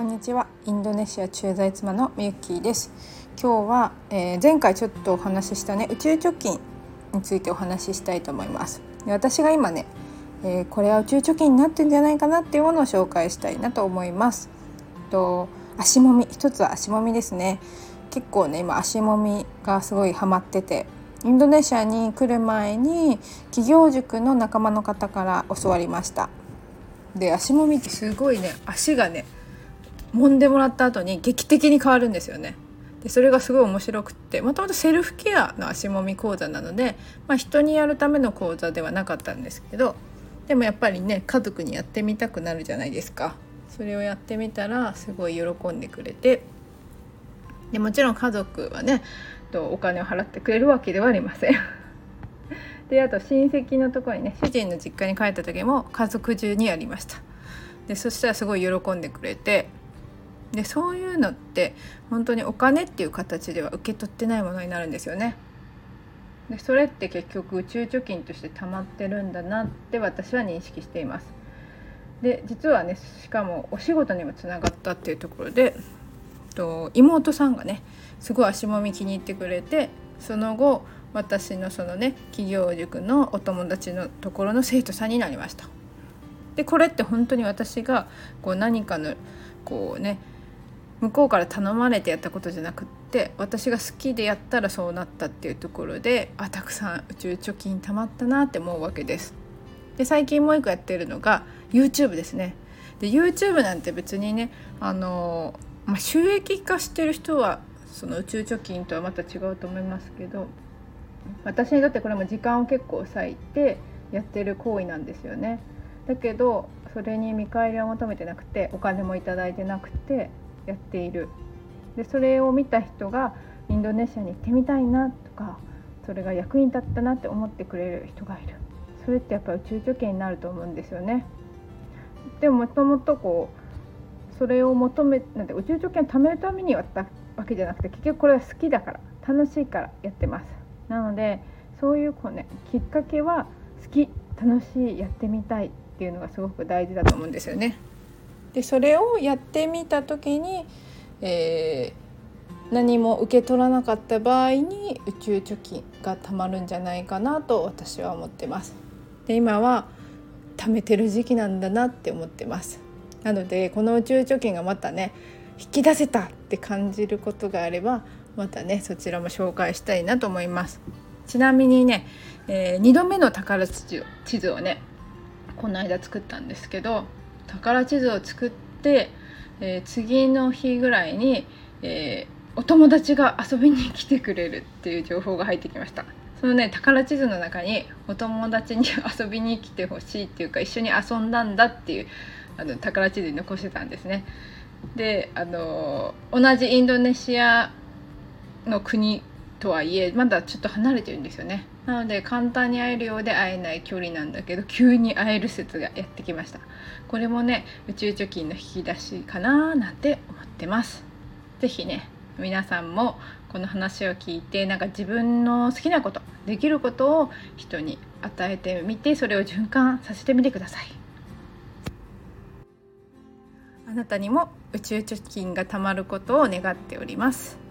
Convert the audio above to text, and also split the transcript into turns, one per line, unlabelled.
こんにちは。インドネシア駐在妻のみゆきーです。今日は、えー、前回ちょっとお話ししたね宇宙貯金についてお話ししたいと思います。で私が今ね、えー、これは宇宙貯金になってんじゃないかなっていうものを紹介したいなと思います。と足もみ。一つは足もみですね。結構ね今足もみがすごいハマっててインドネシアに来る前に企業塾の仲間の方から教わりました。で足もみってすごいね足がね揉んでもらった後に劇的に変わるんですよね。でそれがすごい面白くってもともとセルフケアの足もみ講座なので、まあ、人にやるための講座ではなかったんですけどでもやっぱりね家族にやってみたくなるじゃないですか。それをやってみたらすごい喜んでくれてでもちろん家族はねお金を払ってくれるわけではありません。であと親戚のところにね主人の実家に帰った時も家族中にやりました。でそしたらすごい喜んでくれてでそういうのって本当にお金っていう形では受け取ってないものになるんですよね。でそれって結局宇宙貯金として溜まってるんだなって私は認識しています。で実はねしかもお仕事にもつながったっていうところでと妹さんがねすごい足もみ気に入ってくれてその後私のそのね企業塾のお友達のところの生徒さんになりました。でこれって本当に私がこう何かのこうね向こうから頼まれてやったことじゃなくって私が好きでやったらそうなったっていうところであたくさん宇宙貯金たまったなって思うわけです。で最近もう一個やってるのが YouTube ですね。で YouTube なんて別にねあの、まあ、収益化してる人はその宇宙貯金とはまた違うと思いますけど私にとってこれも時間を結構割いてやってる行為なんですよね。だけどそれに見返りを求めてなくてお金も頂いてなくてやっているでそれを見た人がインドネシアに行ってみたいなとかそれが役に立ったなって思ってくれる人がいるそれってやっぱり宇宙貯金になると思うんですよね。でももともとこうそれを求めなんて宇宙貯金を貯めるためにやったわけじゃなくて結局これは好きだから楽しいからやってます。なのでそういうこう、ね、きっかけは好き楽しいやってみたいっていうのがすごく大事だと思うんですよね。でそれをやってみた時に、えー、何も受け取らなかった場合に宇宙貯金がたまるんじゃないかなと私は思ってます。で今は貯めてる時期なんだなって思ってます。なのでこの宇宙貯金がまたね引き出せたって感じることがあればまたねそちらも紹介したいなと思います。ちなみにね、えー、2度目の宝地図をねこの間作ったんですけど宝地図を作って、えー、次の日ぐらいに、えー、お友達が遊びに来てくれるっていう情報が入ってきました。そのね宝地図の中にお友達に遊びに来てほしいっていうか一緒に遊んだんだっていうあの宝地図に残してたんですね。であの同じインドネシアの国とはいえまだちょっと離れてるんですよね。なので簡単に会えるようで会えない距離なんだけど急に会える説がやってきました。これもね宇宙貯金の引き出しかななんて思ってます。是非ね皆さんもこの話を聞いてなんか自分の好きなことできることを人に与えてみてそれを循環させてみてください。あなたにも宇宙貯金がたまることを願っております。